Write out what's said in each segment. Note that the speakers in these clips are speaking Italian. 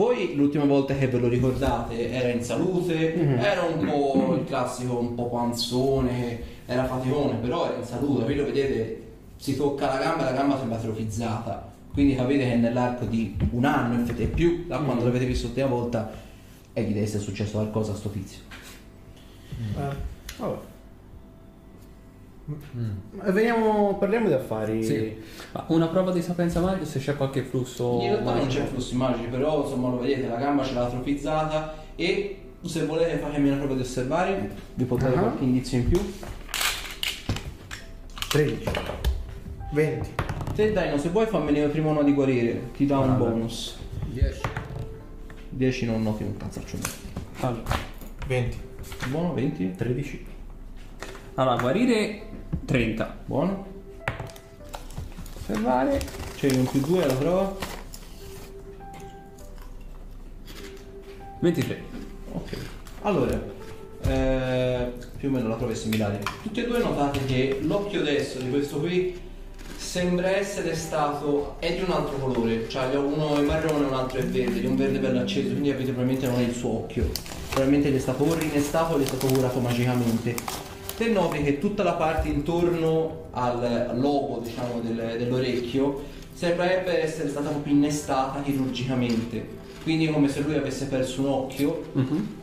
Voi l'ultima volta che ve lo ricordate era in salute, Mhm. era un po' il classico un po' panzone, era faticone, però era in salute, voi lo vedete, si tocca la gamba e la gamba sembra atrofizzata. Quindi capite che nell'arco di un anno e più da quando l'avete visto l'ultima volta è di essere successo qualcosa a sto tizio. Eh, vabbè. Eh, Veniamo, parliamo di affari. Sì. Ma una prova di sapienza magica se c'è qualche flusso. In realtà non magico. c'è flussi magici, però insomma lo vedete, la gamba ce l'ha atrofizzata e se volete fatemi una prova di osservare, vi può dare Ah. qualche indizio in più. 13. 20. Te Dino, se vuoi fammene prima uno di guarire, ti dà un bonus. 10. 10 non noti un cazzaccio. Allora, 20. Buono, 20, 13. Allora, guarire 30. buono. Osservare. C'è un più 2 alla prova. 23. Ok. Allora, eh, più o meno la prova è similare. Tutti e due notate che l'occhio destro di questo qui sembra essere stato è di un altro colore, cioè uno è marrone e un altro è verde, di un verde bello acceso, quindi avete probabilmente non è il suo occhio. Probabilmente gli è stato o rinnestato o gli è stato curato magicamente. Te noti che tutta la parte intorno al lobo, diciamo, del- dell'orecchio sembrerebbe essere stata proprio innestata chirurgicamente. Quindi come se lui avesse perso un occhio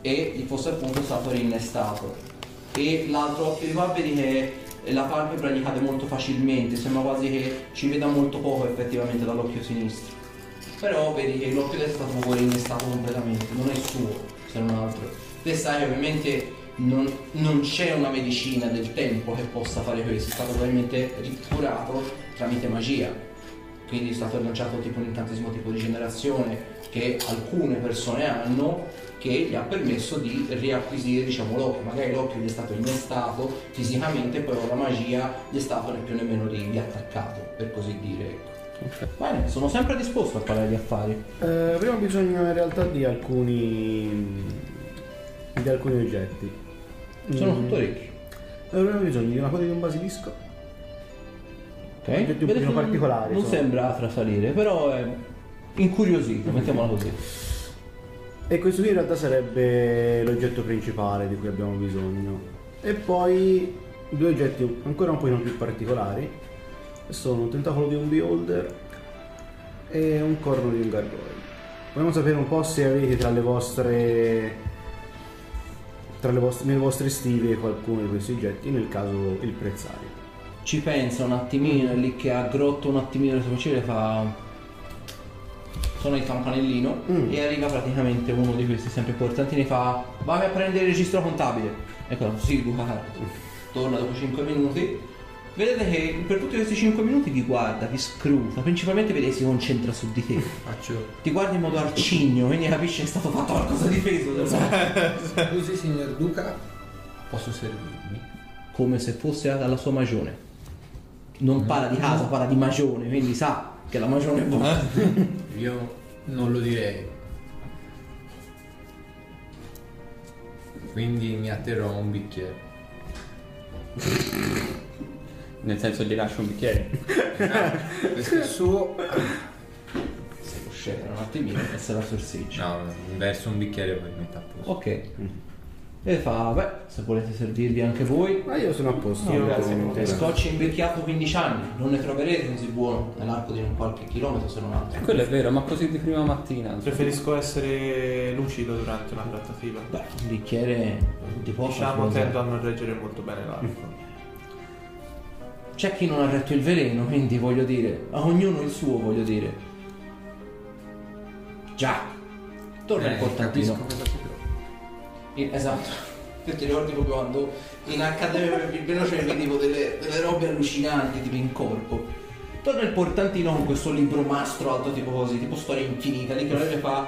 e gli fosse appunto stato rinnestato. E l'altro occhio di qua vedi che la palpebra gli cade molto facilmente, sembra quasi che ci veda molto poco effettivamente dall'occhio sinistro. Però vedi che l'occhio destro è stato rinnestato completamente, non è suo, se non altro. Te sai ovviamente non, non c'è una medicina del tempo che possa fare questo, è stato probabilmente ricurato tramite magia. Quindi è stato lanciato tipo un incantesimo tipo di generazione che alcune persone hanno che gli ha permesso di riacquisire diciamo l'occhio. Magari l'occhio gli è stato innestato fisicamente, però la magia gli è stato né più nemmeno ri- riattaccato, per così dire. ecco. Bene, sono sempre disposto a parlare di affari. Eh, abbiamo bisogno in realtà di alcuni. di alcuni oggetti. Sono Mm. tutto orecchi. Avremo bisogno di una coda di un basilisco. Ok? Oggetti un Vedete, pochino non- particolari, Non insomma. sembra trasalire, però è incuriosito, mettiamola così. E questo qui in realtà sarebbe l'oggetto principale di cui abbiamo bisogno. E poi due oggetti ancora un pochino più particolari. che Sono un tentacolo di un beholder e un corno di un gargoyle. Vogliamo sapere un po' se avete tra le vostre. Tra le vostre, nelle vostre stive qualcuno di questi oggetti, nel caso il prezzario. Ci pensa un attimino, è lì che aggrotta un attimino le sue ciglia e fa. Suona il campanellino Mm. e arriva praticamente uno di questi sempre importanti e fa Vai a prendere il registro contabile. Ecco, sì, Luca. Torna dopo 5 minuti. Vedete che per tutti questi 5 minuti vi guarda, vi scruta, principalmente vedete si concentra su di te. Faccio. Ti guarda in modo arcigno, quindi capisci che è stato fatto qualcosa di peso. Scusi, signor Duca, posso servirmi? come se fosse alla sua magione. Non parla di casa, parla di magione, quindi sa che la magione è buona. Io non lo direi. Quindi mi atterrò a un bicchiere. Nel senso gli lascio un bicchiere. Questo è suo. Se lo scena un attimino e se la sorseggia. No, verso un bicchiere e poi metto a posto. Ok. E fa, beh, se volete servirvi anche voi. Ma io sono a posto. Io- grazie. grazie. Scotch invecchiato 15 anni, non ne troverete così buono nell'arco di un qualche chilometro se non altro. Quello è vero, ma così di prima mattina. Preferisco essere lucido durante una trattativa. Beh, un bicchiere di poco. Diciamo scusa. tendo a non reggere molto bene l'arco. C'è chi non ha retto il veleno, quindi voglio dire, a ognuno il suo, voglio dire. Già, torna Eh, trovo. In- esatto. Te ti ricordi proprio quando in accademia per il veleno c'è tipo delle, delle robe allucinanti, tipo in corpo. Torna il portantino con questo libro mastro alto tipo così, tipo storia infinita, lì che le fa.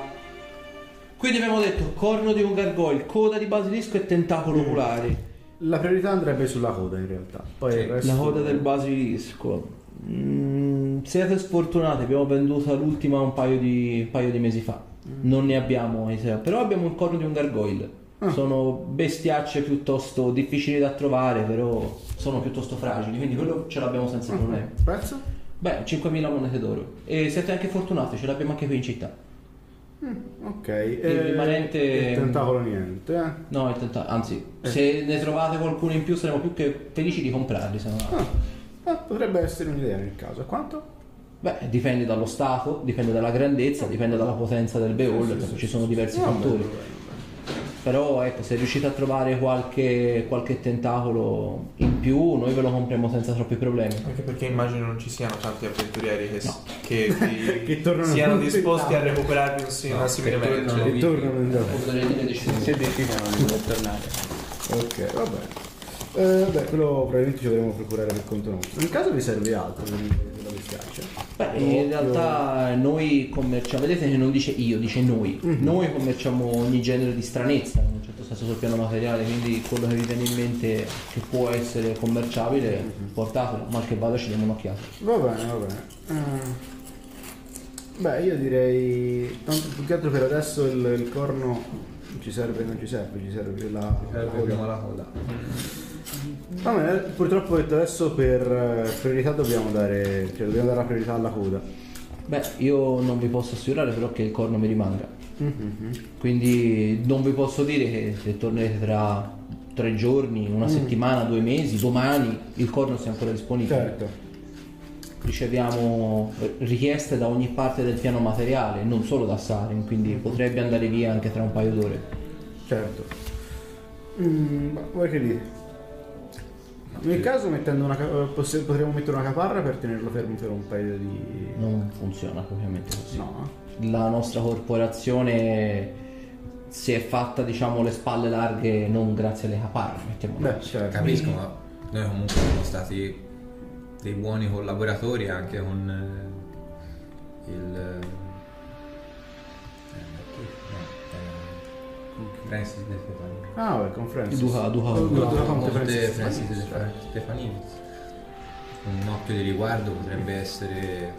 Quindi abbiamo detto corno di un gargoyle, coda di basilisco e tentacolo oculari. La priorità andrebbe sulla coda in realtà. Poi il resto- La coda del basilisco. Mm, siete sfortunati, abbiamo venduta l'ultima un paio di, un paio di mesi fa. Non ne abbiamo idea. Però abbiamo il corno di un gargoyle. Ah. Sono bestiacce piuttosto difficili da trovare, però sono piuttosto fragili, quindi quello ce l'abbiamo senza problemi. Prezzo? Beh, 5.000 monete d'oro. E siete anche fortunati, ce l'abbiamo anche qui in città. Ok. Il eh, rimanente- Il tentacolo niente, eh? No, il tenta- anzi, se ne trovate qualcuno in più saremo più che felici di comprarli. Se no. Ah, ah, potrebbe essere un'idea nel caso. Quanto? Beh, dipende dallo stato, dipende dalla grandezza, dipende dalla potenza del beholder, perché ci sono diversi bene, fattori. va bene. Però ecco, se riuscite a trovare qualche, qualche tentacolo in più, noi ve lo compriamo senza troppi problemi. Anche perché immagino non ci siano tanti avventurieri che, che, vi- Che tornano siano disposti a recuperarvi un, sì, No, che simile tornano merce. Che tornano in decisamente. Se decidono di voler tornare. Ok, va bene. Eh, beh, quello probabilmente ci dovremo procurare per conto nostro. Nel caso vi serve altro della bestiaccia? Beh, in realtà noi commerciamo, vedete che non dice io, dice noi. Noi commerciamo ogni genere di stranezza, in un certo senso sul piano materiale, quindi quello che vi viene in mente che può essere commerciabile, portatelo, mal che vada ci diamo un'occhiata. Va bene, va bene. Eh, beh, io direi. Tanto più che altro per adesso il, il corno non ci serve, non ci serve, ci serve la. Serve prima la coda. Va bene, purtroppo ho detto adesso per eh, priorità dobbiamo dare. Cioè dobbiamo dare la priorità alla coda. Beh, io non vi posso assicurare però che il corno mi rimanga. Mhm. Quindi non vi posso dire che se tornerete tra tre giorni, una settimana, due mesi, domani il corno sia ancora disponibile. Certo. Riceviamo eh, richieste da ogni parte del piano materiale, non solo da Saren, quindi potrebbe andare via anche tra un paio d'ore. Certo. Mm, ma voi che dite? Nel caso mettendo una, eh, potremmo mettere una caparra per tenerlo fermo per un paio di... Non funziona propriamente così. No? La nostra corporazione si è fatta, diciamo, le spalle larghe non grazie alle caparre, Beh, così. certo. Capisco, ma noi comunque siamo stati dei buoni collaboratori anche con eh, il... eh, chi? No, eh, con Francis De Stefani. Ah, vabbè, con Francis. Duca- Duca- Duca- Duca Conte Conte Francis. Francis De Stefani. Un occhio di riguardo potrebbe essere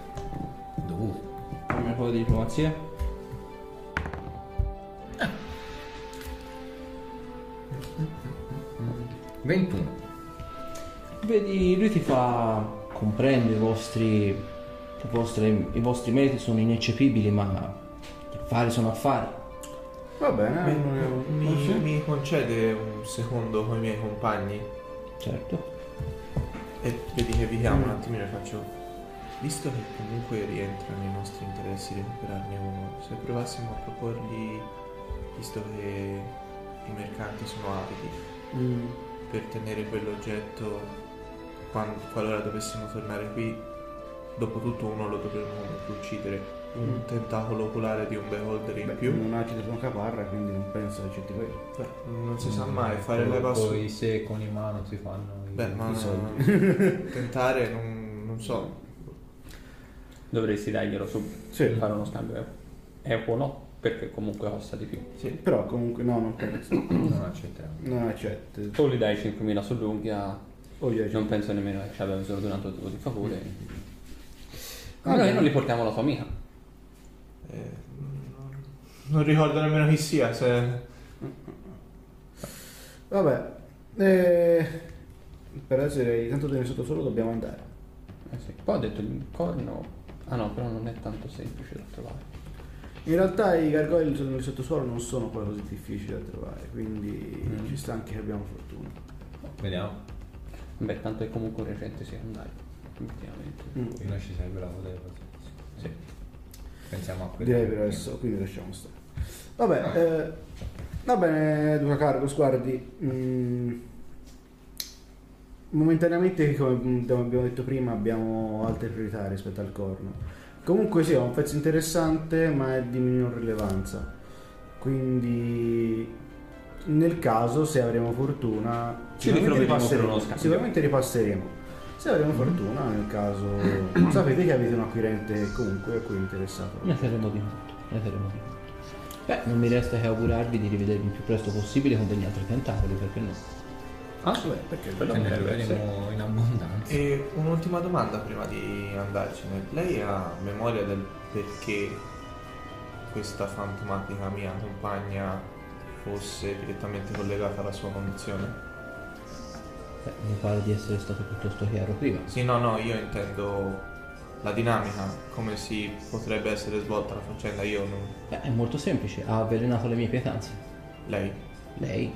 dovuto. Prima cosa di diplomazia. 21. Vedi, lui ti fa comprendere i vostri, i vostri, i vostri meriti sono ineccepibili, ma affari sono affari. Va bene, Mi, non- mi- non mi concede un secondo con i miei compagni? Certo. e vedi che vi chiamo Mm. un attimino e faccio. Visto che comunque rientra nei nostri interessi recuperarne uno se provassimo a proporgli visto che i mercanti sono avidi Mm, per tenere quell'oggetto quan- qualora dovessimo tornare qui dopo tutto uno lo dovremmo uccidere un tentacolo oculare di un beholder in beh, più non ha citato una caparra, quindi non penso che ci ti. Beh, non si sa mai fare leva su Poi se con in mano si fanno i- Beh, ma soldi. tentare non, non so. Dovresti darglielo subito. Sì. Fare uno scambio equo no, perché comunque costa di più. Sì. Però comunque no, non penso. Non accettiamo. Non accetto. Tu gli dai 5.000 sull'unghia, O 10. non penso nemmeno che ci abbia bisogno di un altro tipo di favore. Va Ma bene. noi non li portiamo alla tua amica. Eh, non- ricordo nemmeno chi sia. Se... Vabbè. Eh, per direi tanto sotto solo dobbiamo andare. Eh sì. Poi ho detto il corno. Ah no, però non è tanto semplice da trovare. In realtà i gargoyle nel sottosuolo non sono poi così difficili da trovare, quindi Mm. ci sta anche che abbiamo fortuna. Vediamo. Beh, tanto è comunque un recente secondario. Effettivamente. Mm. Qui non ci serve la di Sì. Pensiamo a quello. Direi per adesso, quindi lasciamo stare. Vabbè, eh, va bene Duca Cargos, guardi, mm, momentaneamente come abbiamo detto prima abbiamo altre priorità rispetto al corno. Comunque sì, è un pezzo interessante ma è di minor rilevanza, quindi nel caso se avremo fortuna sicuramente ripasseremo, sicuramente ripasseremo. Se avremo fortuna nel caso sapete che avete un acquirente comunque a cui è interessato. Ne terremo di conto. Ne terremo di conto. Beh, non mi resta che augurarvi di rivedervi il più presto possibile con degli altri tentacoli, perché no? Ah, Beh, perché quello ne essere. troveremo in abbondanza. E un'ultima domanda prima di andarcene. Lei ha memoria del perché questa fantomatica mia compagna fosse direttamente collegata alla sua condizione? Beh, mi pare di essere stato piuttosto chiaro prima. Sì, no, no, io intendo la dinamica, come si potrebbe essere svolta la faccenda, io non... Beh, è molto semplice, ha avvelenato le mie pietanze. Lei? Lei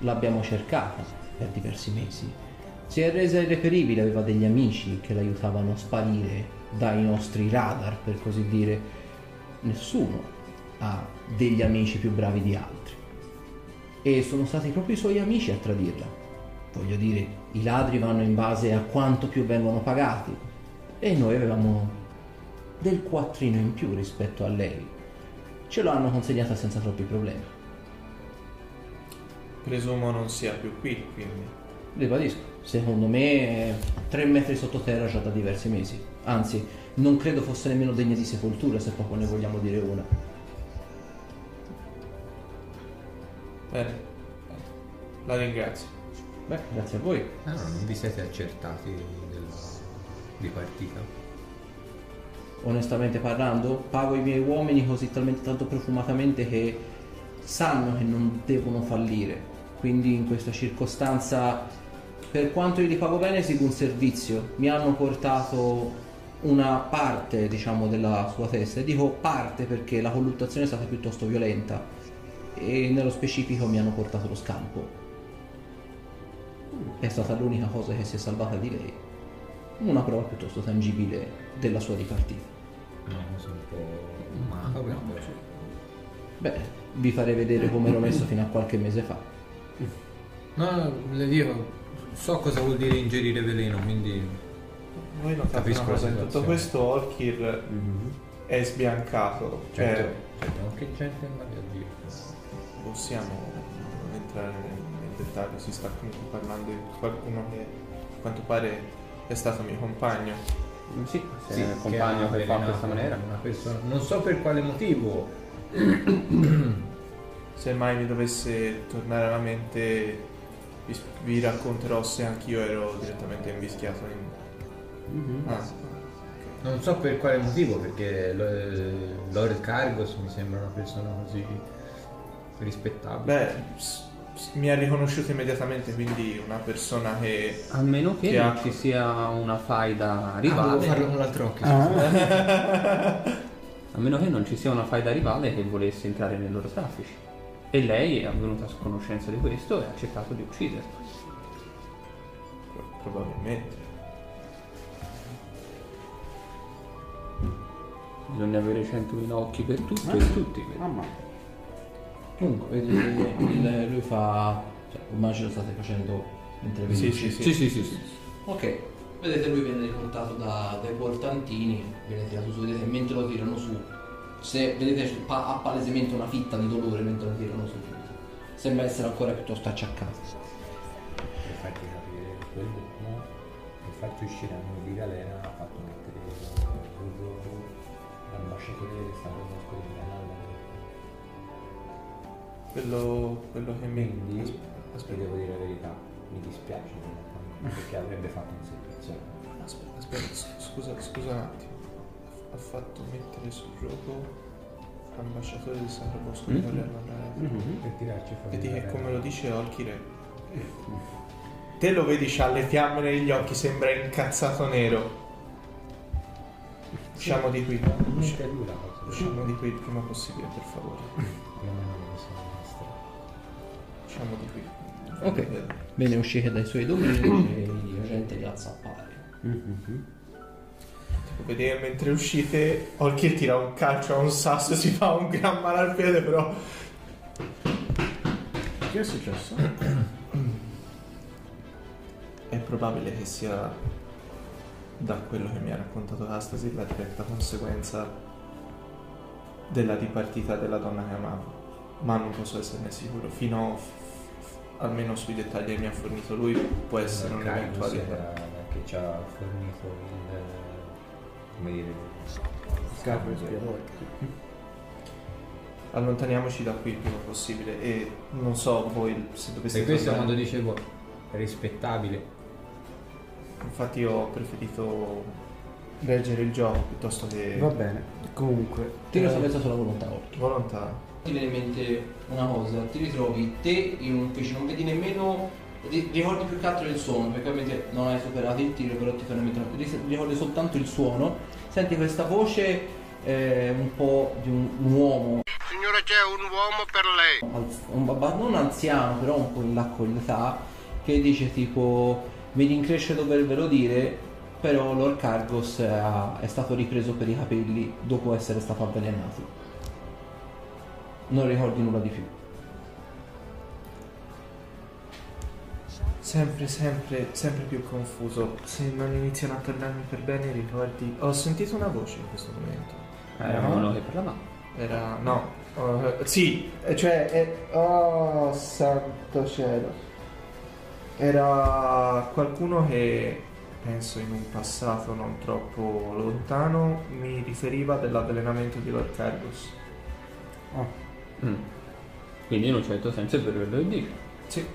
l'abbiamo cercata per diversi mesi. Si è resa irreperibile, aveva degli amici che l'aiutavano a sparire dai nostri radar, per così dire. Nessuno ha degli amici più bravi di altri. E sono stati proprio i suoi amici a tradirla. Voglio dire, i ladri vanno in base a quanto più vengono pagati. E noi avevamo del quattrino in più rispetto a lei. Ce lo hanno consegnata senza troppi problemi. Presumo non sia più qui, quindi... Ribadisco, secondo me è tre metri sottoterra già da diversi mesi. Anzi, non credo fosse nemmeno degna di sepoltura, se proprio ne vogliamo dire una. Bene, la ringrazio. Beh, grazie a voi. Ah, non vi siete accertati della dipartita? Onestamente parlando, pago i miei uomini così talmente tanto profumatamente che sanno che non devono fallire. Quindi in questa circostanza, per quanto io li pago bene, seguo un servizio. Mi hanno portato una parte, diciamo, della sua testa. E dico parte perché la colluttazione è stata piuttosto violenta. E nello specifico mi hanno portato lo scampo. È stata l'unica cosa che si è salvata di lei. Una prova piuttosto tangibile della sua dipartita. No, sono un po' macabro. però. Beh, vi farei vedere come ero messo fino a qualche mese fa. No, le dico, so cosa vuol dire ingerire veleno, quindi Voi notate Capisco una cosa, in tutto questo Olkir Mhm. è sbiancato. Cioè, certo, certo, che gente a dire. Possiamo entrare nel, dettaglio, si sta comunque parlando di qualcuno che a quanto pare è stato mio compagno. Sì, se Sì, è il compagno che fa in questa maniera. Una persona, non so per quale motivo. Se mai mi dovesse tornare alla mente vi, vi racconterò se anch'io ero direttamente invischiato in... Mhm. Ah, Non so per quale motivo, perché lo- Lord Cargos mi sembra una persona così rispettabile. Beh, mi ha riconosciuto immediatamente, quindi una persona che... A meno che Che non ha- ci sia una faida Ah, devo farlo rivale. con l'altro occhio. Ah, A meno che non ci sia una faida rivale che volesse entrare nei loro traffici. E lei è venuta a conoscenza di questo e ha accettato di ucciderlo. Probabilmente. Bisogna avere 100.000 occhi per tutti e tutti. mamma. Comunque, vedete, il- lui fa. Cioè, immagino state facendo mentre Sì, sì, sì. Sì, sì, sì, sì. Ok, vedete lui viene riportato da, dai portantini, viene tirato su, vedete mentre lo tirano su. Se vedete pa- ha palesemente una fitta di dolore mentre lo tirano su. Sembra essere ancora piuttosto acciaccato. per farti capire quell'uomo per farti uscire a noi di galera ha fatto mettere l'ambasciatore che sta con Mosco di Quello, quello che mi... quindi Aspetta, devo dire la verità mi dispiace perché avrebbe fatto un servizio aspetta, aspetta, scusa, scusa un attimo. Ha fatto mettere sul gioco l'ambasciatore del Sacro Bosco di Mm. Galera. Mhm. per tirarci fuori Vedi che come lo dice Olkire. Te lo vedi, c'ha le fiamme negli occhi, sembra incazzato nero. Usciamo di qui. non Usci- è lui la cosa Usciamo di qui il prima possibile, per favore. Ok. Bene, uscite dai suoi domini e la gente li alza a pari. Mhm. Vedete, mentre uscite, Olkir tira un calcio a un sasso e si fa un gran male al piede, però. Che è successo? È probabile che sia da quello che mi ha raccontato Astasi la diretta conseguenza della dipartita della donna che amavo. Ma non posso esserne sicuro. Fino almeno sui dettagli che mi ha fornito lui può essere Lord Carlos un'eventualità. che ci ha fornito il come dire Il capo espiatore. Allontaniamoci da qui il prima possibile e non so voi se doveste E questo tornare- quando dicevo rispettabile. Infatti io ho preferito leggere il gioco piuttosto che Va bene. Comunque. Tiro eh, salvezza sulla volontà, Orchi. volontà. Ti viene in mente una cosa, ti ritrovi te in un ufficio, non vedi nemmeno ri- ricordi più che altro il suono, perché ovviamente non hai superato il tiro, però ti fanno mettere. ri- Ricordi soltanto il suono, senti questa voce eh, un po' di un, un uomo, Signore, c'è un uomo per lei. un babba- non anziano, però un po' in là con l'età, che dice tipo mi rincresce dovervelo dire, però Lord Cargos ha- è stato ripreso per i capelli dopo essere stato avvelenato. Non ricordi nulla di più. Sempre, sempre, sempre più confuso. Se non iniziano a tornarmi per bene i ricordi. Ho sentito una voce in questo momento. Era uno che parlava. Era. no. oh, sì, eh, cioè. eh, oh, santo cielo. Era qualcuno che penso in un passato non troppo lontano mi riferiva dell'avvelenamento di Lord Cargus. Mm. Quindi in un certo senso è vero quello che dice. Sì.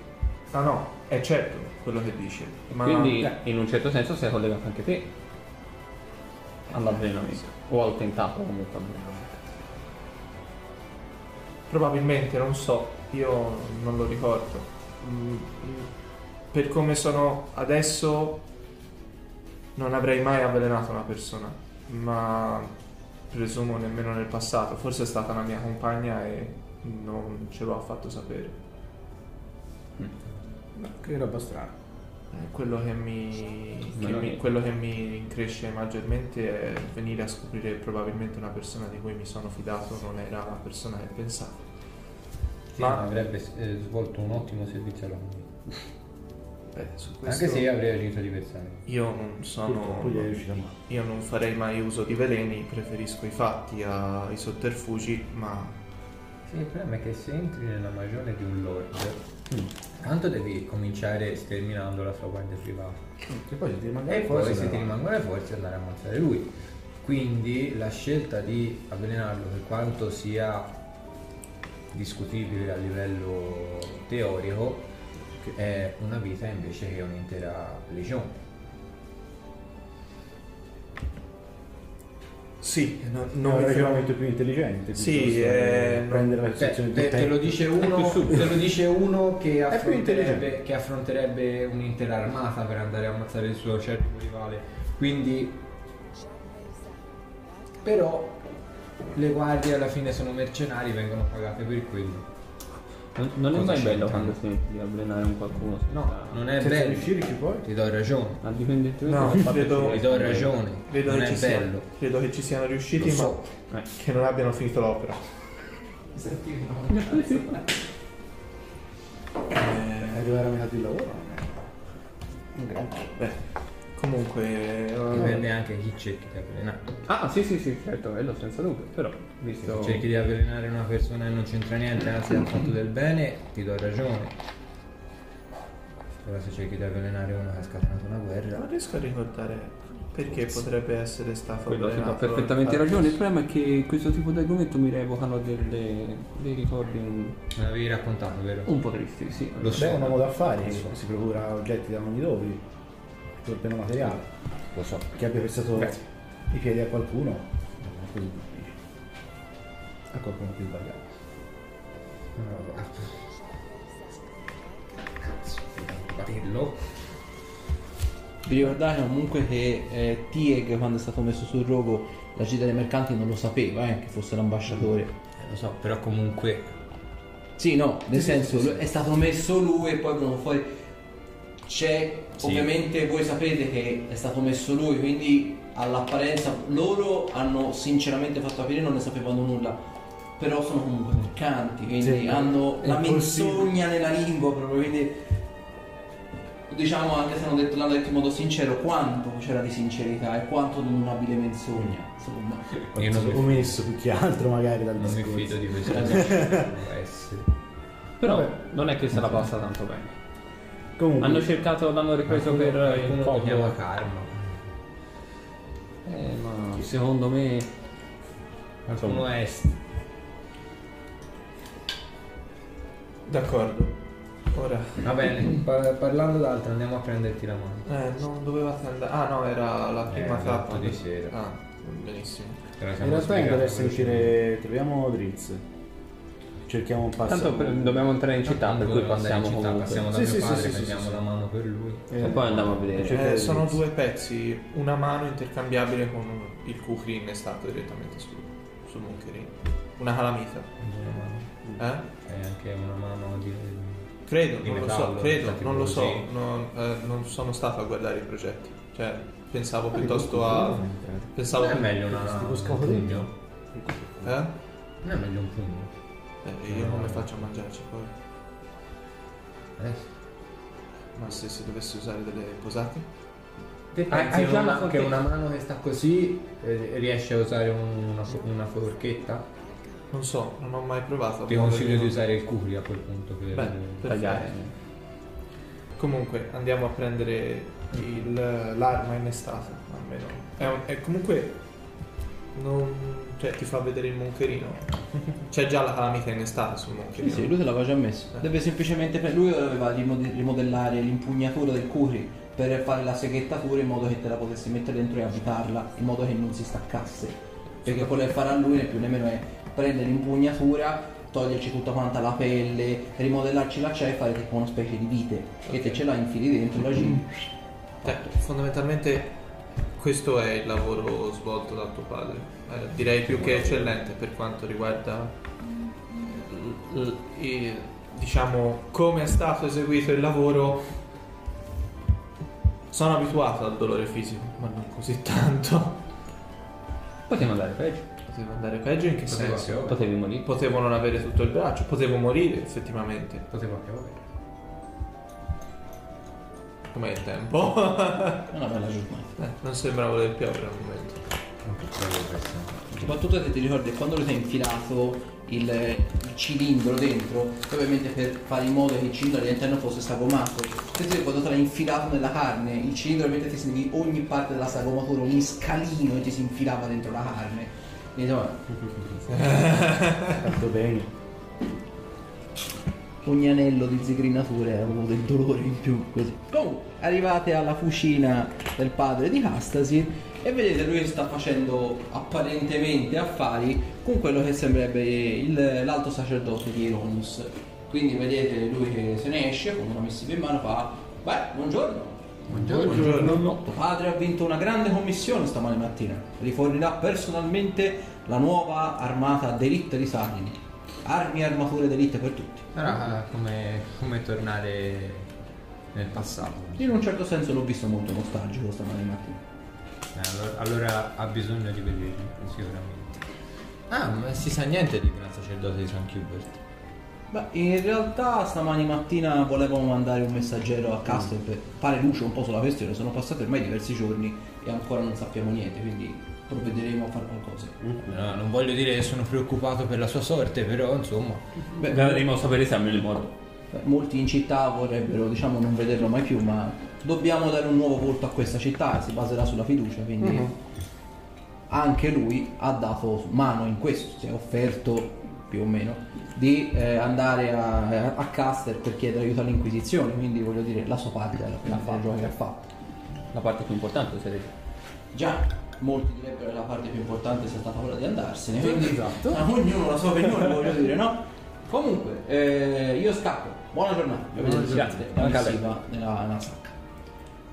Ah no, è certo quello che dice. Ma Quindi eh, in un certo senso sei collegato anche te all'avvelenamento. O al tentato comunque avvelenamento. Probabilmente, non so, io non lo ricordo. Mm, Per come sono adesso non avrei mai avvelenato una persona, ma presumo nemmeno nel passato. Forse è stata una mia compagna e non ce l'ho affatto sapere. Che roba strana. Eh, Quello che mi, che mi- quello che mi incresce maggiormente è venire a scoprire che probabilmente una persona di cui mi sono fidato non era la persona che pensavo. Sì, Ma- ma avrebbe eh, svolto un ottimo servizio alla comunità. Beh, Anche se avrei agito diversamente. io non sono... Io non farei mai uso di veleni, preferisco i fatti ai sotterfugi, ma Sì, il problema è che se entri nella magione di un lord, tanto devi cominciare sterminando la sua guardia privata. Che poi se ti rimane E poi forse se ti rimangono le forze andare a ammazzare lui. Quindi la scelta di avvelenarlo per quanto sia discutibile a livello teorico è una vita invece che un'intera legione. sì, no- Non non è un mi ragionamento più intelligente. Sì, eh, che prendere la Cioè, situazione te, tutta te lo dice uno, te lo dice uno che, affronterebbe, che affronterebbe un'intera armata per andare a ammazzare il suo certo rivale. Quindi, però, le guardie alla fine sono mercenari, vengono pagate per quello. Non, non è mai bello quando senti di avvelenare un qualcuno. No, non è bello. riuscirci poi. Ti do ragione. Ma dipendentemente No, dal fatto credo- che Ti do ragione. credo, non che è ci sia- bello. credo che ci siano riusciti, Lo so. ma Eh. che non abbiano finito l'opera. Eh, Arrivare a metà del lavoro non è un grande. beh, comunque, eh, Dipende anche chi cerchi di avvelenare. Ah, sì, sì, sì, certo, quello senza dubbio. Però, visto. Se cerchi di avvelenare una persona e non c'entra niente, anzi ha fatto del bene, ti do ragione. Però se cerchi di avvelenare uno che ha scatenato una guerra, non riesco a ricordare perché potrebbe essere stato Quello ti dà perfettamente ragione. Il problema è che questo tipo di argomento mi revocano delle, dei ricordi un, l'avevi raccontato, vero? un po' tristi, sì. Lo so. Beh, è un uomo d'affari si procura oggetti da ogni dove, sul piano materiale. Lo so. Che abbia prestato Beh. i piedi a qualcuno, non è così difficile. A qualcuno più sbagliato. Cazzo, Batillo. Vi ricordate comunque che eh, Tieg quando è stato messo sul rogo la gita dei mercanti non lo sapeva eh, che fosse l'ambasciatore. Eh, lo so, però comunque Sì, no, nel Sì, senso sì, sì. lui- è stato messo lui e poi venuto fuori. C'è, Sì. ovviamente voi sapete che è stato messo lui, quindi all'apparenza loro hanno sinceramente fatto capire non ne sapevano nulla. Però sono comunque mercanti, quindi Sì, hanno la menzogna nella lingua proprio, quindi diciamo anche se l'hanno detto, l'hanno detto in modo sincero quanto c'era di sincerità e quanto di un'abile menzogna. Insomma. io non mi, omesso più che altro magari dal non mi fido di questo. Essere. Però Vabbè. non è che se la passa tanto bene. Comunque, Hanno cercato, l'hanno ripreso per il lo chiama karma. Eh, ma secondo me. Qualcuno è D'accordo. Ora, Va bene, pa- parlando d'altro andiamo a prenderti la mano. eh, non dovevate andare. Ah, no, era la prima Eh, tappa. di sera. Ah, benissimo. In realtà spiegata interessa velocemente. uscire, troviamo Drizz. Cerchiamo un passo. Tanto per- dobbiamo entrare in città, per cui andare in passiamo città, passiamo da Sì, mio sì, padre, sì, prendiamo sì, la sì. mano per lui. E poi andiamo a vedere. Cerca- Eh, sono due pezzi, una mano intercambiabile con il Kukri innestato direttamente sul, sul moncherino. Una calamita. Una mano. Eh? È anche una mano di... Credo, Di non lo metallo, so, credo, non lo so, non, eh, non sono stato a guardare i progetti. Cioè, pensavo piuttosto a... Pensavo Non è meglio una, Tipo pugno? Eh? Non è meglio un pugno? Eh, io non mi faccio a mangiarci poi. Eh? Ma se si dovesse usare delle posate? Hai, già una una, che forchetta? una mano che sta così eh, riesce a usare un- una, una forchetta? Non so, non ho mai provato. a Ti consiglio di usare il cupri a quel punto per... Beh, perfetto. tagliare. Comunque andiamo a prendere il- l'arma innestata, almeno. È, un- è comunque non, cioè ti fa vedere il moncherino. C'è già la calamita innestata sul Sì, moncherino. sì, lui te l'aveva già messo. Deve semplicemente pre- lui doveva rimode- rimodellare l'impugnatura del curry per fare la seghettatura in modo che te la potessi mettere dentro e avvitarla in modo che non si staccasse. Perché quello che farà lui né più né meno è prendere l'impugnatura, toglierci tutta quanta la pelle, rimodellarci l'acciaio e fare tipo una specie di vite. Che te ce la infili dentro la giri. Cioè, fondamentalmente questo è il lavoro svolto dal tuo padre. Eh, direi più che eccellente per quanto riguarda l- l- i- diciamo come è stato eseguito il lavoro. Sono abituato al dolore fisico, ma non così tanto. Potevo andare peggio. Potevo andare peggio in che Potevo senso? Potevi morire. Potevo non avere tutto il braccio, potevo morire effettivamente. Potevo anche avere. Com'è il tempo? È una bella giornata. Eh, non sembra voler piovere al momento. Soprattutto se ti ricordi quando lui ti ha infilato il, il cilindro dentro, ovviamente per fare in modo che il cilindro all'interno fosse sagomato. Tu quando te l'hai infilato nella carne, il cilindro ovviamente ti sentivi ogni parte della sagomatura, ogni scalino che ti si infilava dentro la carne. Quindi, insomma, Fatto bene. Ogni anello di zigrinatura era proprio del dolore in più così. Comunque, arrivate alla fucina del padre di Castasir e vedete lui che sta facendo apparentemente affari con quello che sembrerebbe il- l'alto sacerdote di Eronus. Quindi vedete lui che se ne esce con una missiva in mano fa Beh, buongiorno. Buongiorno. Tuo padre ha vinto una grande commissione stamani mattina. Rifornirà personalmente la nuova armata d'elite di Sarlin. Armi e armature d'elite per tutti. Era come, come tornare nel passato. In un certo senso l'ho visto molto nostalgico stamani mattina. Eh, allora, allora ha bisogno di vedere, sicuramente. Ah, ma si sa niente di gran sacerdote di San Hubert. Beh, in realtà stamani mattina volevamo mandare un messaggero a Castle per fare luce un po' sulla questione. Sono passati ormai diversi giorni e ancora non sappiamo niente, quindi provvederemo a fare qualcosa. No, non voglio dire che sono preoccupato per la sua sorte, però insomma. Beh, Dovremmo sapere se almeno morto. Beh, molti in città vorrebbero, diciamo, non vederlo mai più, ma dobbiamo dare un nuovo volto a questa città e si baserà sulla fiducia, quindi anche lui ha dato mano in questo, si è offerto più o meno di eh, andare a, a Caster per chiedere aiuto all'Inquisizione, quindi voglio dire la sua parte è la fatto che ha fatto. La parte più importante sarebbe. Già, molti direbbero che la parte più importante sia stata quella di andarsene, quindi Esatto. a ognuno la sua opinione, voglio dire, no? Comunque, eh, io scappo, buona giornata, vedete, giornata. grazie, la missiva nella, nella sacca.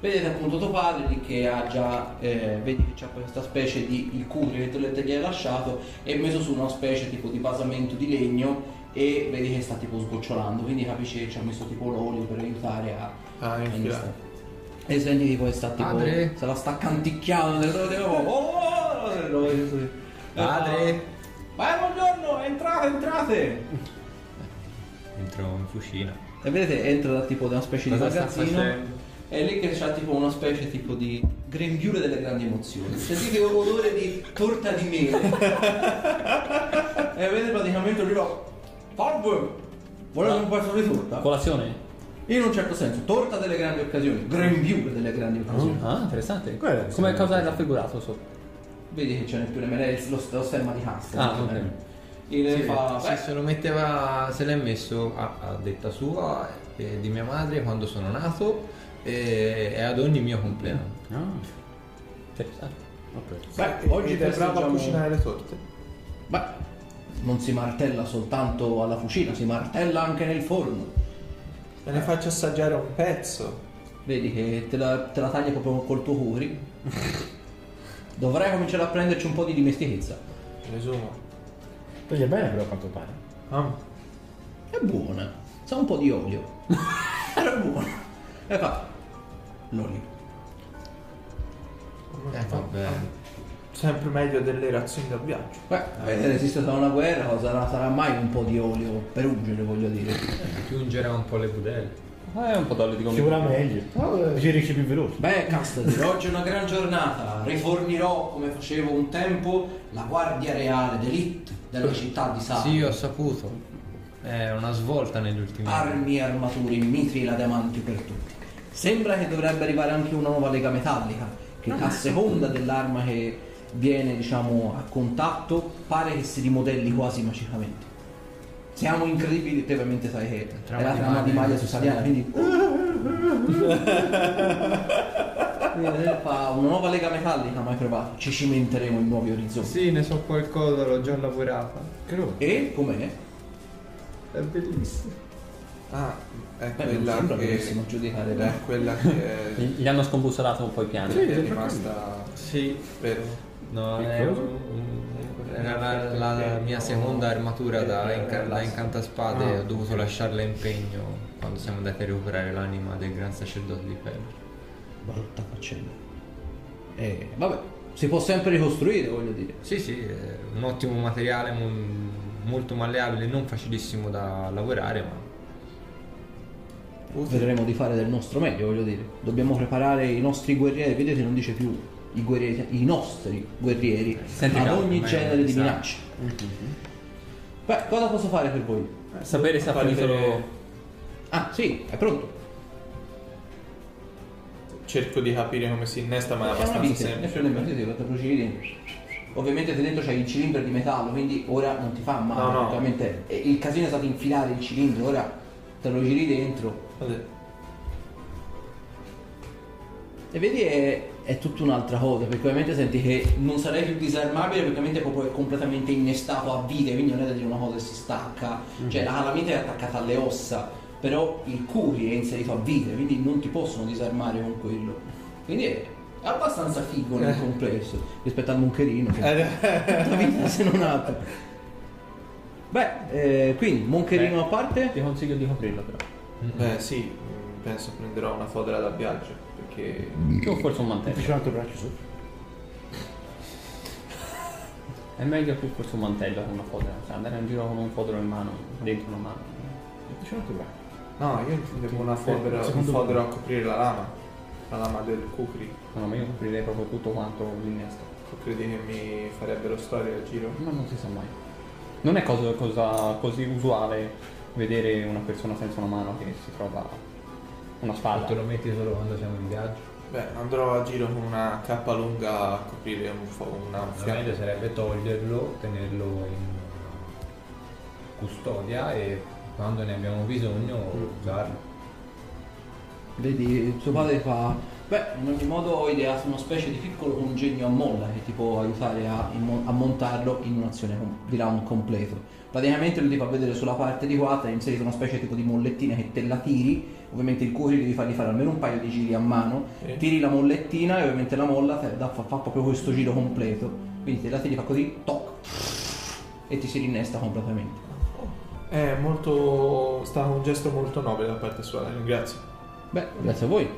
Vedete appunto tuo padre lì che ha già, eh, vedi che c'ha questa specie di il cuore che te gli hai lasciato e messo su una specie tipo di basamento di legno e vedi che sta tipo sgocciolando, quindi capisci che ci ha messo tipo l'olio per aiutare a, Ah, infilare. E senti tipo che sta tipo. Padre? Se la sta canticchiando nel rode. Oh, oh, oh, così. Padre? Vai, buongiorno, entrate, entrate! Entro in fucina. E vedete, entra da tipo da una specie Cosa di magazzino. E lì che c'ha tipo una specie tipo di grembiule delle grandi emozioni. Sentite l'odore di torta di mele. e vedete praticamente lui. Salve! Volete un pezzo di torta? Colazione? In un certo senso, torta delle grandi occasioni, grembiule delle grandi occasioni. Ah, interessante. Quella è Come la cosa è raffigurato sotto? Vedi che ce n'è più nemmeno è lo, lo stemma di Castel. Ah, ok. Il Sì, fa. sì, beh, se lo metteva, se l'è messo a, a detta sua e di mia madre quando sono nato e, e ad ogni mio compleanno. Ah, Interessante. ok. beh, oggi Ed è bravo a festeggiamo- cucinare le torte. Beh, non si martella soltanto alla fucina, si martella anche nel forno. Me ne faccio assaggiare un pezzo. Vedi che te la, te la tagli proprio col tuo curi. Dovrai cominciare a prenderci un po' di dimestichezza. Presumo. Toglie bene però a quanto pare. Ah, È buona. Sa un po' di olio. È buona. E fa. L'olio. Eh, vabbè. Sempre meglio delle razioni da viaggio. Beh, vedere esiste stata una guerra, cosa sarà, sarà mai un po' di olio per ungere, voglio dire. Chiungerà un po' le budelle. Eh, un po' d'olio di gomito. vorrà meglio. Ci riesci più veloce. Beh, Castadir, oggi è una gran giornata. Rifornirò, come facevo un tempo, la guardia reale d'elite della città di Saba. Sì, ho saputo. È una svolta negli ultimi anni. Armi e armature mitrila diamanti per tutti. Sembra che dovrebbe arrivare anche una nuova lega metallica, che a seconda dell'arma che viene, diciamo, a contatto, pare che si rimodelli quasi magicamente. Siamo incredibili, te ovviamente sai che è la di trama di Maglia su Saliana, quindi... Eh, fa una nuova lega metallica mai provato, ci cimenteremo in nuovi orizzonti. Sì, ne so qualcosa, l'ho già lavorata. E com'è? È bellissimo. Ah, è Beh, quella che giudicare. È quella che Gli hanno scombussolato un po' i piani. è rimasta... Sì. Vero? No, è un- era la, la mia seconda armatura da, inca- da incantaspade ho dovuto lasciarla in pegno quando siamo andati a recuperare l'anima del gran sacerdote di ferro. Brutta faccenda. E vabbè, si può sempre ricostruire, voglio dire. Sì, sì, è un ottimo materiale, molto malleabile, non facilissimo da lavorare, ma Vedremo di fare del nostro meglio, voglio dire. Dobbiamo preparare i nostri guerrieri, vedete non dice più i guerrieri, i nostri guerrieri Senti, ad calmo, ogni genere di minaccia. Beh, cosa posso fare per voi? Sapere se ha finito lo... Ah, sì, è pronto. Cerco di capire come si innesta, ma è abbastanza vite, semplice. mano, te lo giri dentro. Ovviamente te dentro c'hai il cilindro di metallo, quindi ora non ti fa male. No, no. Ovviamente eh, il casino è stato infilare il cilindro, ora te lo giri dentro. Vabbè. E vedi è, è tutta un'altra cosa, perché ovviamente senti che non sarai più disarmabile perché ovviamente proprio è completamente innestato a vite, quindi non è da dire una cosa che si stacca, cioè la calamita è attaccata alle ossa, però il curi è inserito a vite, quindi non ti possono disarmare con quello. Quindi è abbastanza figo nel complesso rispetto al moncherino che tutta vita se non altro. Beh, eh, quindi moncherino Beh. a parte, Ti consiglio di coprirlo però. Beh, sì, penso prenderò una fodera da viaggio, perché... O forse un mantello. c'è un altro braccio sotto. È meglio più forse un mantello che una fodera. Cioè andare in giro con un fodero in mano, dentro una mano. C'è un altro braccio. No, io intendevo una fodera, un fodero a coprire la lama. La lama del Kukri. No, ma io coprirei proprio tutto quanto l'innesto. Tu credi che mi farebbero storia a giro? Ma non si sa mai. Non è cosa, cosa così usuale vedere una persona senza una mano che si trova una spalla. te lo metti solo quando siamo in viaggio. Beh, andrò a giro con una cappa lunga a coprire un fo- una La fiamma. meglio sarebbe toglierlo, tenerlo in custodia e quando ne abbiamo bisogno usarlo. Vedi, suo padre fa. Beh, in ogni modo ho ideato una specie di piccolo congegno a molla che ti può aiutare a, a montarlo in un'azione di round completo. Praticamente lui ti fa vedere sulla parte di qua, hai inserito una specie tipo di mollettina che te la tiri, ovviamente il cuore devi fargli fare almeno un paio di giri a mano, Sì. tiri la mollettina e ovviamente la molla dà- fa, fa proprio questo giro completo. Quindi te la tiri, fa così, toc, e ti si rinnesta completamente. È molto... stato un gesto molto nobile da parte sua, ringrazio. Beh, grazie a voi.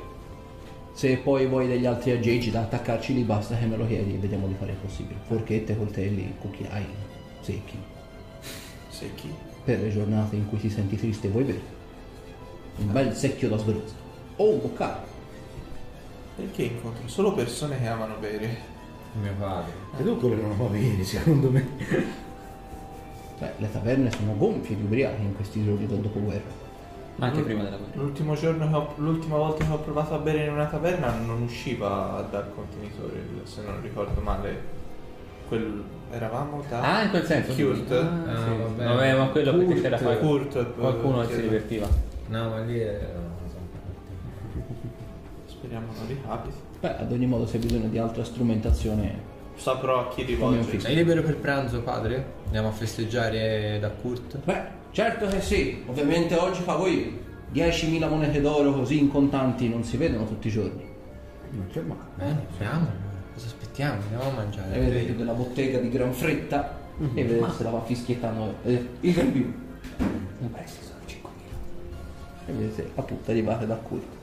Se poi vuoi degli altri aggeggi da attaccarci lì, basta che me lo chiedi e vediamo di fare il possibile. Forchette, coltelli, cucchiai, secchi. Secchi. Per le giornate in cui ti senti triste vuoi bere. Un bel secchio da sbruzzo. O un boccale. Perché incontro solo persone che amano bere? Mio padre. E tu quello non lo vedi, secondo me. Beh, le taverne sono gonfie di ubriachi in questi giorni del dopoguerra. Ma anche prima della guerra. L'ultimo giorno che ho- l'ultima volta che ho provato a bere in una taverna non usciva dal contenitore, se non ricordo male. Quel... Eravamo da... Ah, in quel senso. Kurt. Ah, Ah, sì. vabbè. Vabbè, ma quello perché c'era Kurt. qualcuno che si divertiva. No, ma lì è... Speriamo non ricapiti. Beh, ad ogni modo se hai bisogno di altra strumentazione saprò a chi rivolgermi. figlio. Sei libero per pranzo, padre? Andiamo a festeggiare da Kurt? Beh, certo che sì, ovviamente oggi pago io. 10.000 monete d'oro così in contanti non si vedono tutti i giorni. Non c'è male. Bene, andiamo. Cosa aspettiamo? Andiamo a mangiare. E vedete della bottega di gran fretta e vedete se la va fischiettando eh, il grembiule. Non presti sono 5.000. E vedete appunto arrivate da Kurt.